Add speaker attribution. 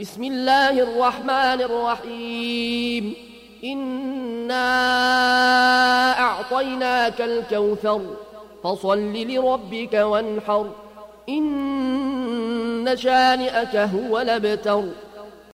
Speaker 1: بسم الله الرحمن الرحيم. إنا أعطيناك الكوثر فصل لربك وانحر. إن شانئك هو لبتر